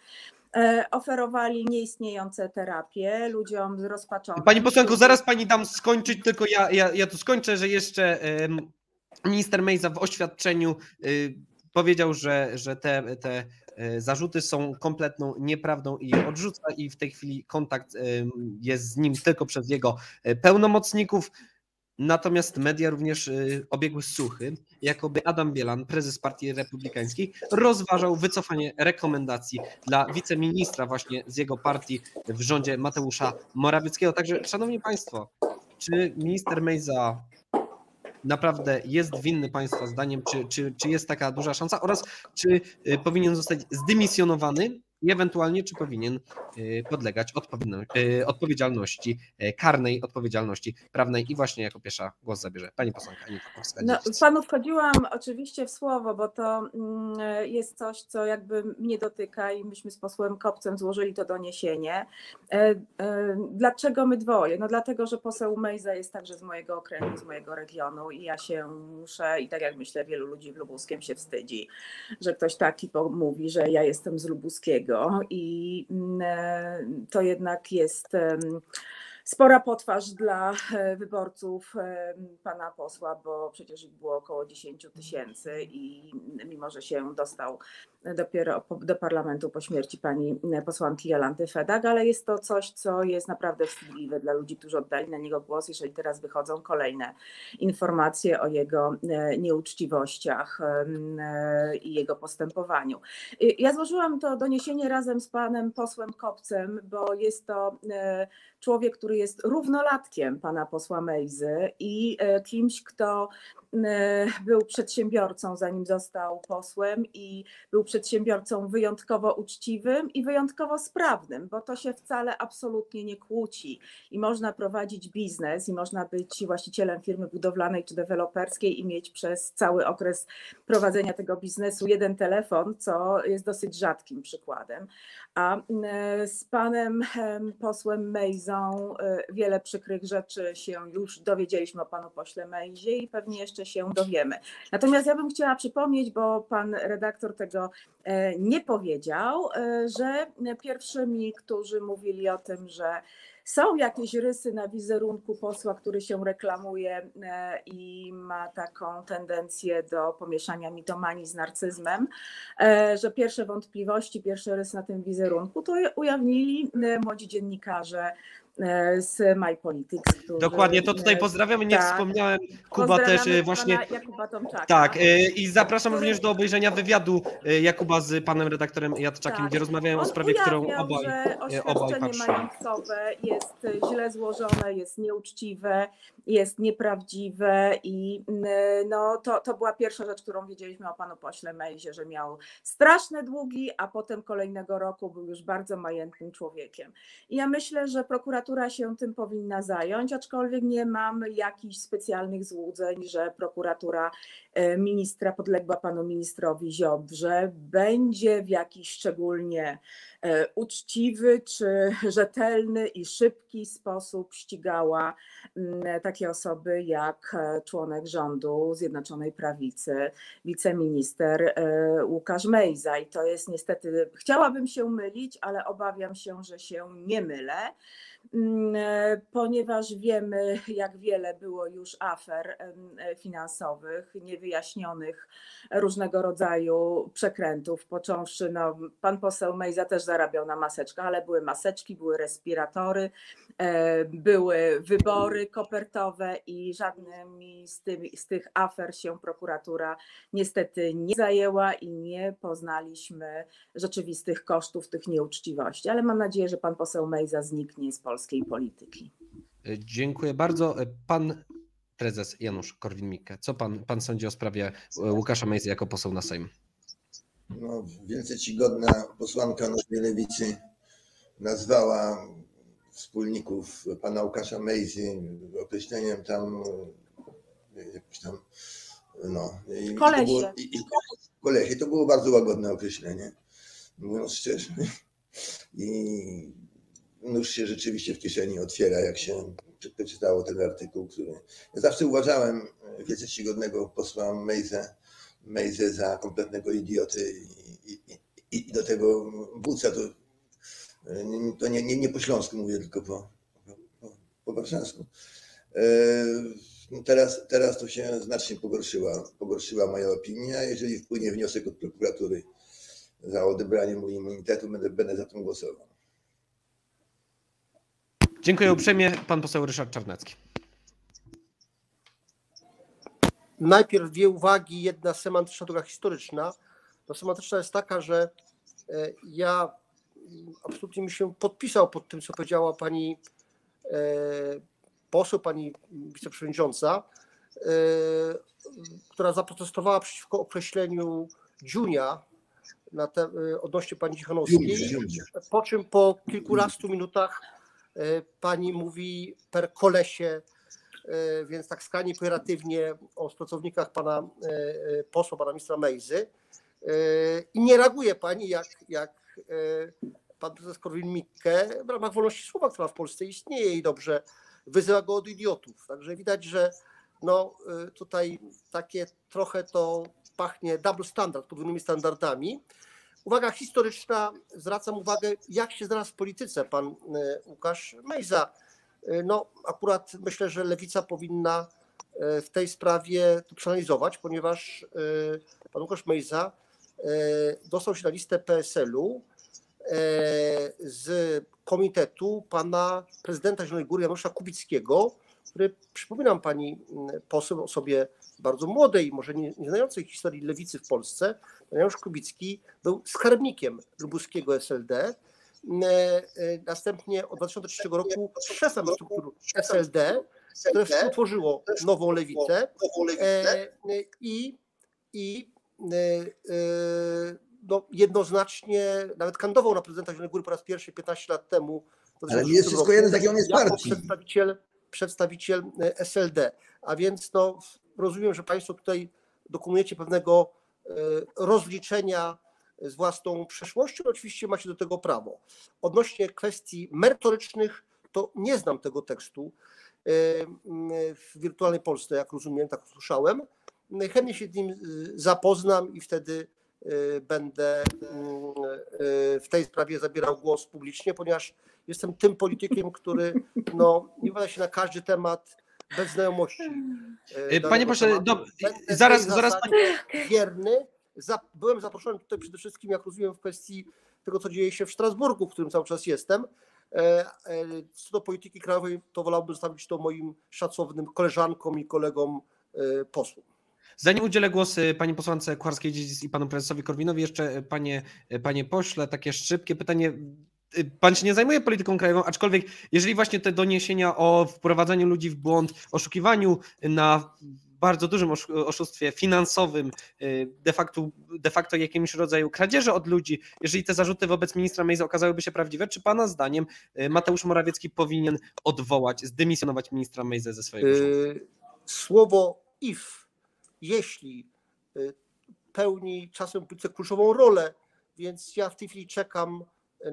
e, oferowali nieistniejące terapie ludziom rozpaczonym. Pani posłanko, zaraz pani dam skończyć, tylko ja, ja, ja tu skończę, że jeszcze minister Mejza w oświadczeniu y, powiedział, że, że te, te e, zarzuty są kompletną nieprawdą i odrzuca i w tej chwili kontakt em, jest z nim tylko przez jego e, pełnomocników. Natomiast media również obiegły słuchy, jakoby Adam Bielan, prezes Partii Republikańskiej, rozważał wycofanie rekomendacji dla wiceministra właśnie z jego partii w rządzie Mateusza Morawieckiego. Także, szanowni państwo, czy minister Mejza naprawdę jest winny państwa zdaniem, czy, czy, czy jest taka duża szansa oraz czy y, powinien zostać zdymisjonowany i ewentualnie czy powinien y, podlegać y, odpowiedzialności, y, karnej odpowiedzialności prawnej i właśnie jako pierwsza głos zabierze pani posłanka Anita Kowska. No, panu wchodziłam oczywiście w słowo, bo to mm, jest coś, co jakby mnie dotyka i myśmy z posłem Kopcem złożyli to doniesienie. E, e, Dlaczego my dwoje? No dlatego, że poseł Mejza jest także z mojego okręgu, z mojego regionu i ja się muszę, i tak jak myślę, wielu ludzi w Lubuskiem się wstydzi, że ktoś taki mówi, że ja jestem z Lubuskiego i mm, e, to jednak jest spora potwarz dla e, wyborców e, pana posła, bo przecież ich było około 10 tysięcy i mimo, że się dostał dopiero do parlamentu po śmierci pani e, posłanki Jolanty Fedak, ale jest to coś, co jest naprawdę wstydliwe dla ludzi, którzy oddali na niego głos, jeżeli teraz wychodzą kolejne informacje o jego nieuczciwościach i jego postępowaniu. Ja złożyłam to doniesienie razem z panem posłem Kopcem, bo jest to człowiek, który jest równolatkiem pana posła Mejzy i e, kimś, kto był przedsiębiorcą, zanim został posłem i był przedsiębiorcą wyjątkowo uczciwym i wyjątkowo sprawnym, bo to się wcale absolutnie nie kłóci i można prowadzić biznes i można być właścicielem firmy budowlanej czy deweloperskiej i mieć przez cały okres prowadzenia tego biznesu jeden telefon, co jest dosyć rzadkim przykładem. A e, z panem em, posłem Mejzą e, wiele przykrych rzeczy się już dowiedzieliśmy o panu pośle Mejzie i pewnie jeszcze się dowiemy. Natomiast ja bym chciała przypomnieć, bo pan redaktor tego e, nie powiedział, e, że pierwszymi, którzy mówili o tym, że są jakieś rysy na wizerunku posła, który się reklamuje e, i ma taką tendencję do pomieszania mitomanii z narcyzmem, że pierwsze wątpliwości, pierwsze rysy na tym wizerunku to ujawnili młodzi dziennikarze z MyPolitics. Którzy, Dokładnie, to tutaj pozdrawiamy. Nie tak. wspomniałem, Kuba też e, właśnie. Jakuba Tomczaka. Tak, e, i zapraszam również do obejrzenia wywiadu e, Jakuba z panem redaktorem Jadczakiem, Tak. gdzie rozmawiają o On sprawie, którą obaj. że obaj oświadczenie patrzą. majątkowe jest źle złożone, jest nieuczciwe, jest nieprawdziwe i no, to, to była pierwsza rzecz, którą wiedzieliśmy o panu pośle Mejzie, że miał straszne długi, a potem kolejnego roku był już bardzo majętnym człowiekiem. I ja myślę, że prokuratura się tym powinna zająć, aczkolwiek nie mam jakichś specjalnych złudzeń, że prokuratura e, ministra podległa panu ministrowi Ziobrze będzie w jakiś szczególnie e, uczciwy czy rzetelny i szybki sposób ścigała mm, takie osoby jak e, członek rządu Zjednoczonej Prawicy, wiceminister Łukasz Mejza. I to jest niestety, chciałabym się mylić, ale obawiam się, że się nie mylę ponieważ wiemy, jak wiele było już afer e, finansowych, niewyjaśnionych różnego rodzaju przekrętów, począwszy, no, pan poseł Mejza też zarabiał na maseczkach, ale były maseczki, były respiratory, e, były wybory kopertowe i żadnymi z, z tych afer się prokuratura niestety nie zajęła i nie poznaliśmy rzeczywistych kosztów tych nieuczciwości, ale mam nadzieję, że pan poseł Mejza zniknie z polskiej polityki. E, Dziękuję bardzo. E, Pan prezes Janusz Korwin-Mikke, co pan, pan sądzi o sprawie e, Łukasza Mejzy jako poseł na Sejm? No, wielce czcigodna posłanka naszej lewicy nazwała wspólników pana Łukasza Mejzy określeniem tam jakiś tam no i to było, i, i, kolesie to było bardzo łagodne określenie mówiąc szczerze i nóż się rzeczywiście w kieszeni otwiera jak się przeczytało ten artykuł, który ja zawsze uważałem wielce czcigodnego posła Mejzę Mejzę za kompletnego idioty i, i, i, i do tego buca to, to nie, nie, nie po śląsku mówię, tylko po, po, po warszawsku. E, no Teraz, teraz to się znacznie pogorszyła, pogorszyła moja opinia. Jeżeli wpłynie wniosek od prokuratury za odebranie mu immunitetu, będę, będę za tym głosował. Dziękuję uprzejmie. Pan poseł Ryszard Czarnecki. Najpierw dwie uwagi, jedna semantyczna, druga historyczna. To semantyczna jest taka, że e, ja absolutnie mi się podpisał pod tym, co powiedziała pani e, poseł, pani wiceprzewodnicząca, e, która zaprotestowała przeciwko określeniu Dziunia na te, odnośnie pani Cichanowskiej. Po czym po kilkunastu minutach pani mówi per kolesie, e, więc tak skrajnie pejoratywnie o pracownikach pana e, e, posła, pana ministra Mejzy. E, I nie reaguje pani jak, jak e, pan prezes Korwin-Mikke w ramach wolności słowa, która w Polsce istnieje i dobrze wyzywa go od idiotów. Także widać, że no, e, tutaj takie trochę to pachnie double standard, podwójnymi standardami. Uwaga historyczna, zwracam uwagę, jak się znalazł w polityce pan e, Łukasz Mejza. E, No, akurat myślę, że lewica powinna e, w tej sprawie to przeanalizować, ponieważ pan Łukasz Mejza dostał się na listę PSL-u z komitetu pana prezydenta Zielonej Góry Janusza Kubickiego, który, przypominam pani poseł, osobie bardzo młodej, może nie, nie znającej historii lewicy w Polsce, Janusz Kubicki był skarbnikiem lubuskiego SLD. E, e, Następnie od 2003 roku szefem struktur SLD, które współtworzyło nową lewicę. E, I, i no, jednoznacznie nawet kandydował na prezydenta Zielonej Góry po raz pierwszy 15 lat temu. Ale nie 2006 jest wszystko jedno, z jakiej on jest partii. Przedstawiciel, przedstawiciel SLD. A więc no, rozumiem, że Państwo tutaj dokonujecie pewnego e, rozliczenia z własną przeszłością. Oczywiście macie do tego prawo. Odnośnie kwestii merytorycznych, to nie znam tego tekstu e, w wirtualnej Polsce, jak rozumiem, tak usłyszałem. chętnie się z nim y, zapoznam i wtedy będę w tej sprawie zabierał głos publicznie, ponieważ jestem tym politykiem, który no, nie wypowiada się na każdy temat bez znajomości. y, Y, Panie pośle, zaraz, zaraz zasadzie wierny. Za, byłem zaproszony tutaj przede wszystkim, jak rozumiem, w kwestii tego, co dzieje się w Strasburgu, w którym cały czas jestem. E, e, Co do polityki krajowej, to wolałbym zostawić to moim szacownym koleżankom i kolegom e, posłom. Zanim udzielę głos pani posłance Kucharskiej Dziedzic i panu prezesowi Korwinowi, jeszcze panie, panie pośle, takie szybkie pytanie. Y, Pan się nie zajmuje polityką krajową, aczkolwiek jeżeli właśnie te doniesienia o wprowadzaniu ludzi w błąd, oszukiwaniu na bardzo dużym oszu- oszustwie finansowym, y, de facto, de facto jakimś rodzaju kradzieży od ludzi, jeżeli te zarzuty wobec ministra Mejza okazałyby się prawdziwe, czy pana zdaniem y, Mateusz Morawiecki powinien odwołać, zdymisjonować ministra Mejzę ze swojego rządu? Słowo if, jeśli pełni czasem kluczową rolę, więc ja w tej chwili czekam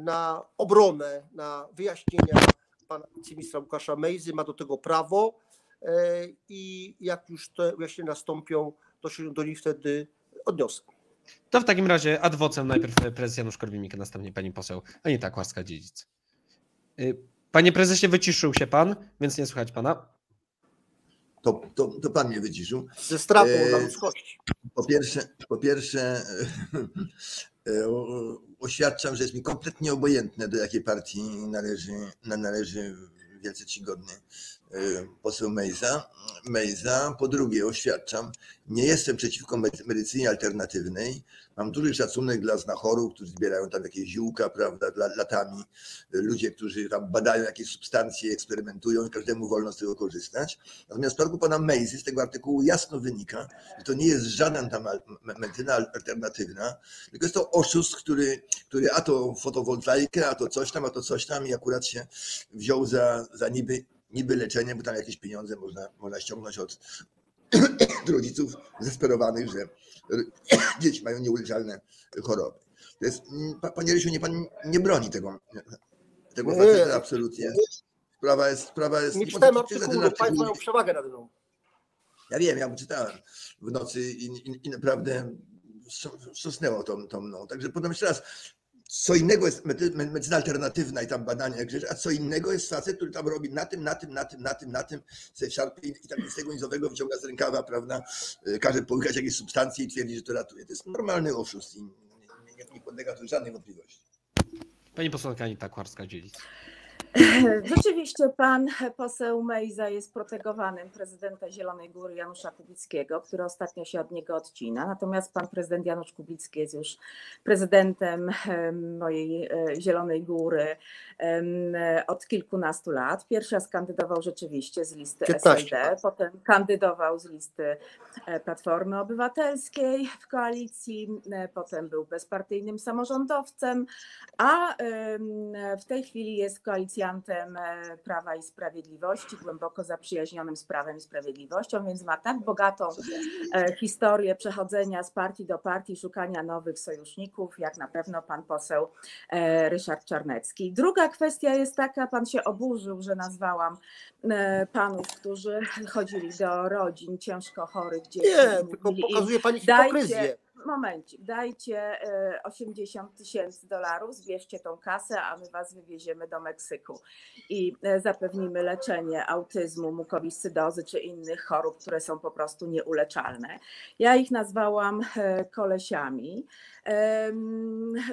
na obronę, na wyjaśnienia pana wiceministra Łukasza Mejzy, ma do tego prawo e, i jak już te wyjaśnienia nastąpią, to się do nich wtedy odniosę. To w takim razie ad vocem najpierw prezes Janusz Korwin-Mikke, następnie pani poseł Anita Kłaska-Dziedzic. Y, Panie prezesie, wyciszył się pan, więc nie słychać pana. To, to, to pan mnie wyciszył. Ze stratą E, dla ludzkości. Po pierwsze, po pierwsze e, oświadczam, że jest mi kompletnie obojętne, do jakiej partii należy, na- należy wielce czcigodny e, poseł Mejza. Mejza. Po drugie, oświadczam, nie jestem przeciwko medy- medycynie alternatywnej. Mam duży szacunek dla znachorów, którzy zbierają tam jakieś ziółka, prawda, latami. Ludzie, którzy tam badają jakieś substancje, eksperymentują i każdemu wolno z tego korzystać. Natomiast w przypadku pana Mejzy z tego artykułu jasno wynika, że to nie jest żaden tam medycyna al- alternatywna, tylko jest to oszust, który, który a to fotowoltaikę, a to coś tam, a to coś tam i akurat się wziął za, za niby, niby leczenie, bo tam jakieś pieniądze można, można ściągnąć od rodziców zdesperowanych, że dzieci mają nieuleczalne choroby. To jest, mm, pa- panie Rysiu, nie pan nie broni tego, tego Nie. faceta absolutnie. Sprawa jest, sprawa jest Nie czytałem artykułu, państwo artykuł- mają przewagę nade mną. ja wiem, ja czytałem w nocy i, i, i naprawdę wstrząsnęło to, to mną. Także podam jeszcze raz, co innego jest medy, me- medycyna alternatywna i tam badania, a co innego jest facet, który tam robi na tym, na tym, na tym, na tym, na tym, se szarpie i, tak z tego nizowego wyciąga z rękawa, prawda, y, każe połykać jakieś substancje i twierdzi, że to ratuje. To jest normalny oszust i nie, nie, nie podlega tu żadnej wątpliwości. Pani posłanka Anita Kłaska-Dziedzic. Rzeczywiście pan poseł Mejza jest protegowanym prezydenta Zielonej Góry Janusza Kubickiego, który ostatnio się od niego odcina. Natomiast pan prezydent Janusz Kubicki jest już prezydentem em, mojej e, Zielonej Góry od kilkunastu lat. Pierwszy raz kandydował rzeczywiście z listy 15 SLD, potem kandydował z listy e, Platformy Obywatelskiej w koalicji, e, potem był bezpartyjnym samorządowcem, a w tej chwili jest koalicjantem e, Prawa i Sprawiedliwości, głęboko zaprzyjaźnionym z Prawem i Sprawiedliwością, więc ma tak bogatą e, historię przechodzenia z partii do partii, szukania nowych sojuszników, jak na pewno pan poseł e, Ryszard Czarnecki. Druga kwestia jest taka, pan się oburzył, że nazwałam panów, którzy chodzili do rodzin ciężko chorych dzieci. Nie, tylko pokazuje pani dajcie- hipokryzję. Momencik, dajcie e, 80 tysięcy dolarów, zbierzcie tą kasę, a my was wywieziemy do Meksyku i e, zapewnimy leczenie autyzmu, mukowiscydozy czy innych chorób, które są po prostu nieuleczalne. Ja ich nazwałam e, kolesiami,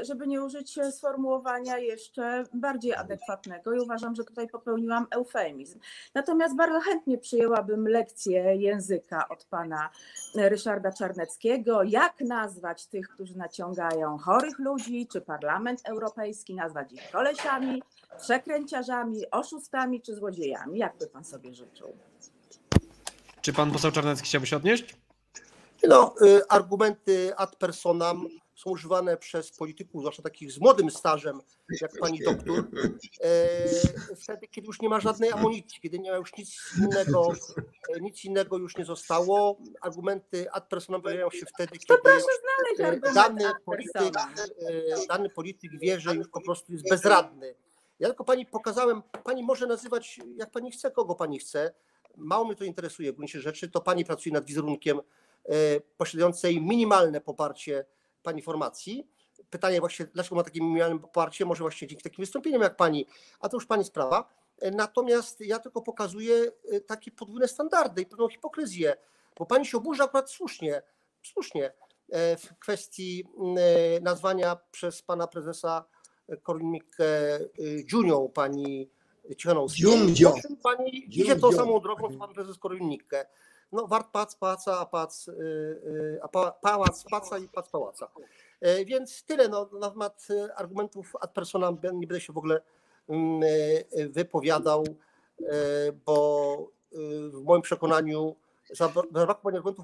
żeby nie użyć sformułowania jeszcze bardziej adekwatnego i uważam, że tutaj popełniłam eufemizm. Natomiast bardzo chętnie przyjęłabym lekcję języka od pana Ryszarda Czarneckiego, jak nazwać tych, którzy naciągają chorych ludzi, czy Parlament Europejski, nazwać ich kolesiami, przekręciarzami, oszustami czy złodziejami, jakby pan sobie życzył. Czy pan poseł Czarnecki chciałby się odnieść? No, y, argumenty ad personam są używane przez polityków, zwłaszcza takich z młodym stażem, jak pani doktor, e, wtedy, kiedy już nie ma żadnej amunicji, kiedy nie ma już nic innego, e, nic innego już nie zostało. Argumenty ad personam pojawiają się wtedy, kiedy e, dany polityk, dany polityk wie, że już po prostu jest bezradny. Ja tylko pani pokazałem, pani może nazywać jak pani chce, kogo pani chce. Mało mnie to interesuje w gruncie rzeczy. To pani pracuje nad wizerunkiem posiadającej minimalne poparcie pani formacji. Pytanie właśnie, dlaczego ma takie minimalne poparcie? Może właśnie dzięki takim wystąpieniom jak pani, a to już pani sprawa. Natomiast ja tylko pokazuję takie podwójne standardy i pewną hipokryzję, bo pani się oburza akurat słusznie, słusznie w kwestii nazwania przez pana prezesa Korwin-Mikke Dziunią pani Cichanowskiej. Dziumdzio. Pani idzie tą samą drogą, co pan prezes Korwin-Mikke. No wart pac, paca, a pac, y, y, a pa, pałac, paca i pac, pałaca. E, Więc tyle no, na temat e, argumentów ad personam nie będę się w ogóle mm, e, wypowiadał, e, bo e, w moim przekonaniu.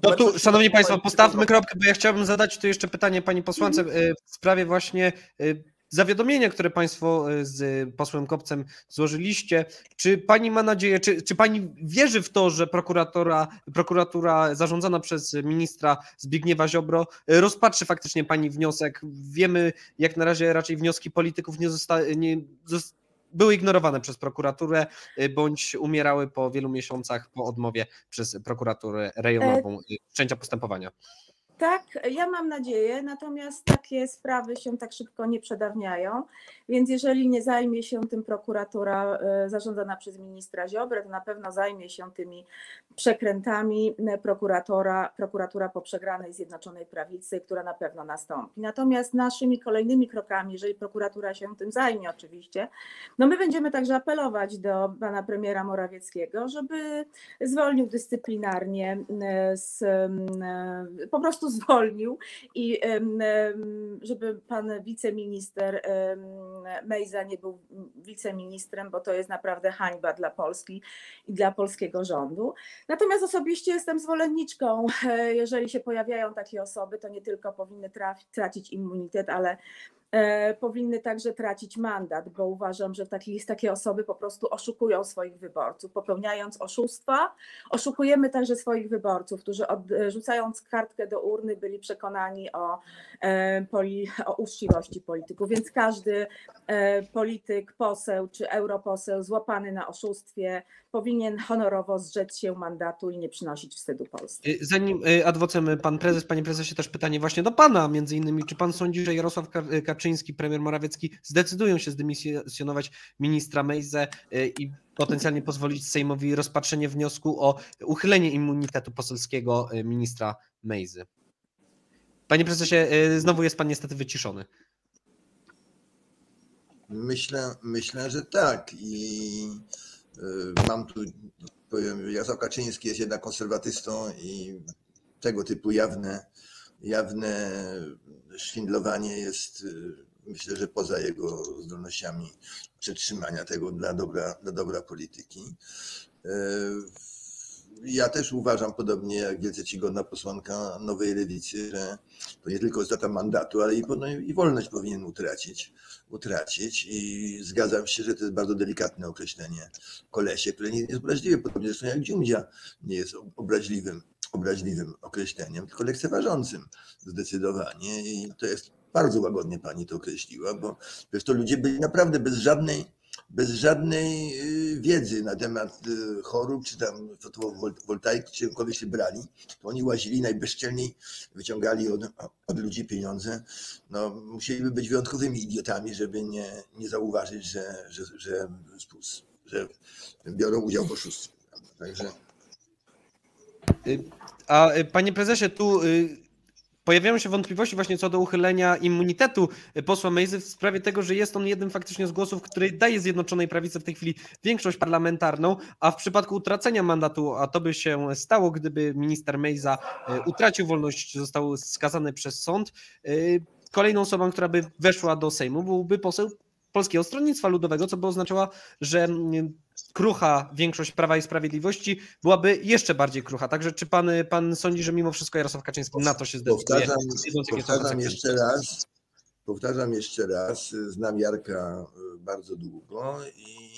No tu, szanowni państwo, postawmy kropkę, bo ja chciałbym zadać tu jeszcze pytanie pani posłance y, w sprawie właśnie y, zawiadomienia, które państwo y, z posłem Kopcem złożyliście. Czy pani ma nadzieję, czy, czy pani wierzy w to, że prokuratora, prokuratura zarządzana przez ministra Zbigniewa Ziobro y, rozpatrzy faktycznie pani wniosek? Wiemy, jak na razie raczej wnioski polityków nie zostały, nie, zos- były ignorowane przez prokuraturę, bądź umierały po wielu miesiącach po odmowie przez prokuraturę rejonową wszczęcia postępowania. Tak, ja mam nadzieję, natomiast takie sprawy się tak szybko nie przedawniają, więc jeżeli nie zajmie się tym prokuratura e, zarządzana przez ministra Ziobrę, to na pewno zajmie się tymi przekrętami e, prokuratora, prokuratura po przegranej Zjednoczonej Prawicy, która na pewno nastąpi. Natomiast naszymi kolejnymi krokami, jeżeli prokuratura się tym zajmie oczywiście, no my będziemy także apelować do pana premiera Morawieckiego, żeby zwolnił dyscyplinarnie e, z, po prostu zwolnił i żeby pan wiceminister em, Mejza nie był wiceministrem, bo to jest naprawdę hańba dla Polski i dla polskiego rządu. Natomiast osobiście jestem zwolenniczką, jeżeli się pojawiają takie osoby, to nie tylko powinny traf- tracić immunitet, ale powinny także tracić mandat, bo uważam, że takie, takie osoby po prostu oszukują swoich wyborców, popełniając oszustwa. Oszukujemy także swoich wyborców, którzy odrzucając kartkę do urny byli przekonani o, e, poli, o uczciwości polityków. Więc każdy e, polityk, poseł czy europoseł złapany na oszustwie powinien honorowo zrzec się mandatu i nie przynosić wstydu Polsce. Zanim adwocem pan prezes, panie prezesie, też pytanie właśnie do pana, między innymi, czy pan sądzi, że Jarosław Ka- Kaczyński, premier Morawiecki zdecydują się zdymisjonować ministra Mejzę y, i potencjalnie pozwolić Sejmowi rozpatrzenie wniosku o uchylenie immunitetu poselskiego y, ministra Mejzy? Panie prezesie, y, znowu jest pan niestety wyciszony. Myślę, myślę, że tak. I mam tu, powiem, Jarosław Kaczyński jest jednak konserwatystą i tego typu jawne, jawne szwindlowanie jest, y, myślę, że poza jego zdolnościami przetrzymania tego dla dobra, dla dobra polityki. Y, Ja też uważam, podobnie jak wielce czcigodna posłanka Nowej Lewicy, że to nie tylko strata mandatu, ale i, no, i wolność powinien utracić utracić i zgadzam się, że to jest bardzo delikatne określenie kolesie, które nie jest obraźliwe, podobnie zresztą jak dziumdzia nie jest obraźliwym, obraźliwym określeniem, tylko lekceważącym zdecydowanie i to jest bardzo łagodnie pani to określiła, bo przecież to ludzie byli naprawdę bez żadnej bez żadnej y, wiedzy na temat y, chorób, czy tam fotowoltaiki, czy czegokolwiek się brali, to oni łazili najbezczelniej, wyciągali od, od ludzi pieniądze. No, musieliby być wyjątkowymi idiotami, żeby nie, nie zauważyć, że, że, że, że biorą udział w oszustwie. Także A y, panie prezesie, tu y, pojawiają się wątpliwości właśnie co do uchylenia immunitetu y, posła Mejzy w sprawie tego, że jest on jednym faktycznie z głosów, który daje Zjednoczonej Prawicy w tej chwili większość parlamentarną, a w przypadku utracenia mandatu, a to by się stało, gdyby minister Mejza y, utracił wolność, został skazany przez sąd, y, kolejną osobą, która by weszła do Sejmu byłby poseł Polskiego Stronnictwa Ludowego, co by oznaczało, że mm, krucha większość Prawa i Sprawiedliwości byłaby jeszcze bardziej krucha. Także czy pan, pan sądzi, że mimo wszystko Jarosław Kaczyński na to się zdecyduje? powtarzam, powtarzam jeszcze raz, powtarzam jeszcze raz, znam Jarka y, bardzo długo i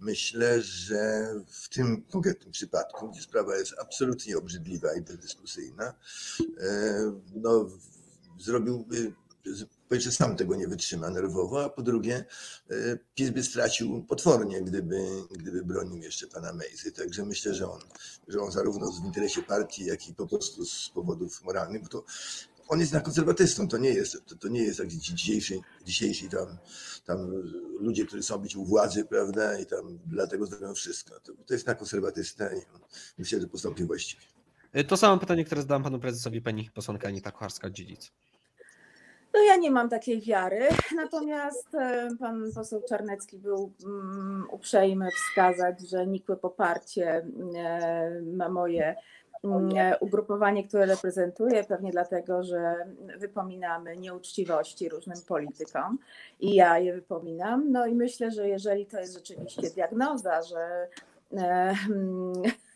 myślę, że w tym konkretnym przypadku, gdzie sprawa jest absolutnie obrzydliwa i bezdyskusyjna, e, no, zrobiłby po pierwsze sam tego nie wytrzyma nerwowo, a po drugie e, PiS by stracił potwornie, gdyby, gdyby bronił jeszcze pana Mejzy. Także myślę, że on, że on zarówno w interesie partii, jak i po prostu z powodów moralnych, bo to on jest na konserwatystą, to nie jest, to, to nie jest jak dzisiejszy, dzisiejsi tam, tam ludzie, którzy są być u władzy, prawda, i tam dlatego zrobią wszystko. To, to jest na konserwatystę i myślę, że postąpi właściwie. To samo pytanie, które zadałem panu prezesowi pani posłanka Anita Kucharska-Dziedzic. No ja nie mam takiej wiary, natomiast e, pan poseł Czarnecki był mm, uprzejmy wskazać, że nikłe poparcie e, ma moje mm, ugrupowanie, które reprezentuję, pewnie dlatego, że wypominamy nieuczciwości różnym politykom i ja je wypominam. No i myślę, że jeżeli to jest rzeczywiście diagnoza, że e,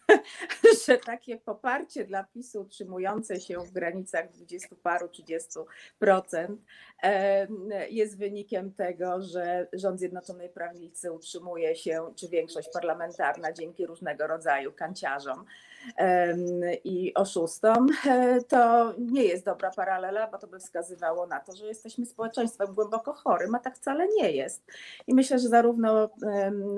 że takie poparcie dla PiSu utrzymujące się w granicach 20 paru, 30 procent e, jest wynikiem tego, że rząd Zjednoczonej Prawicy utrzymuje się, czy większość parlamentarna dzięki różnego rodzaju kanciarzom i oszustom, e, to nie jest dobra paralela, bo to by wskazywało na to, że jesteśmy społeczeństwem głęboko chorym, a tak wcale nie jest. I myślę, że zarówno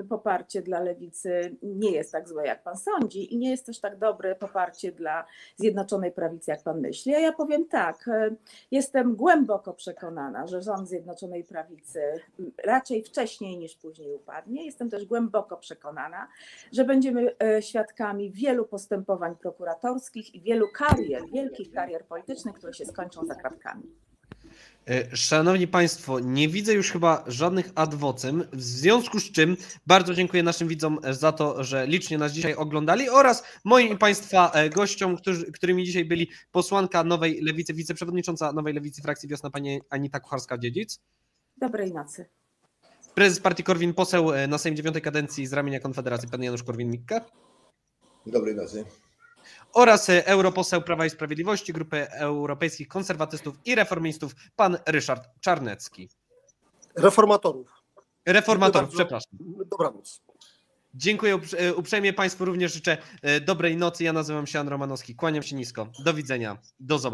poparcie dla lewicy nie jest tak złe, jak pan sądzi, i nie jest też tak dobre poparcie dla Zjednoczonej Prawicy, jak pan myśli. A ja powiem tak, e, jestem głęboko przekonana, że rząd Zjednoczonej Prawicy raczej wcześniej niż później upadnie. Jestem też głęboko przekonana, że będziemy e, świadkami wielu postępowań prokuratorskich i wielu karier, wielkich karier politycznych, które się skończą za kratkami. Y, Szanowni Państwo, nie widzę już chyba żadnych adwocem, w związku z czym bardzo dziękuję naszym widzom za to, że licznie nas dzisiaj oglądali oraz moim i Państwa e, gościom, którzy, którymi dzisiaj byli posłanka Nowej Lewicy, wiceprzewodnicząca Nowej Lewicy frakcji Wiosna pani Anita Kucharska-Dziedzic, Dobrej nocy. prezes partii Korwin, poseł e, na Sejm dziewiątej kadencji z ramienia Konfederacji, pan Janusz Korwin-Mikke Dobrej nocy. oraz e, europoseł Prawa i Sprawiedliwości, Grupy Europejskich Konserwatystów i Reformistów, pan Ryszard Czarnecki. Reformatorów. Reformatorów, przepraszam. Dobranoc. Dziękuję e, uprzejmie Państwu, również życzę e, dobrej nocy. Ja nazywam się Jan Romanowski, kłaniam się nisko. Do widzenia, do zobaczenia.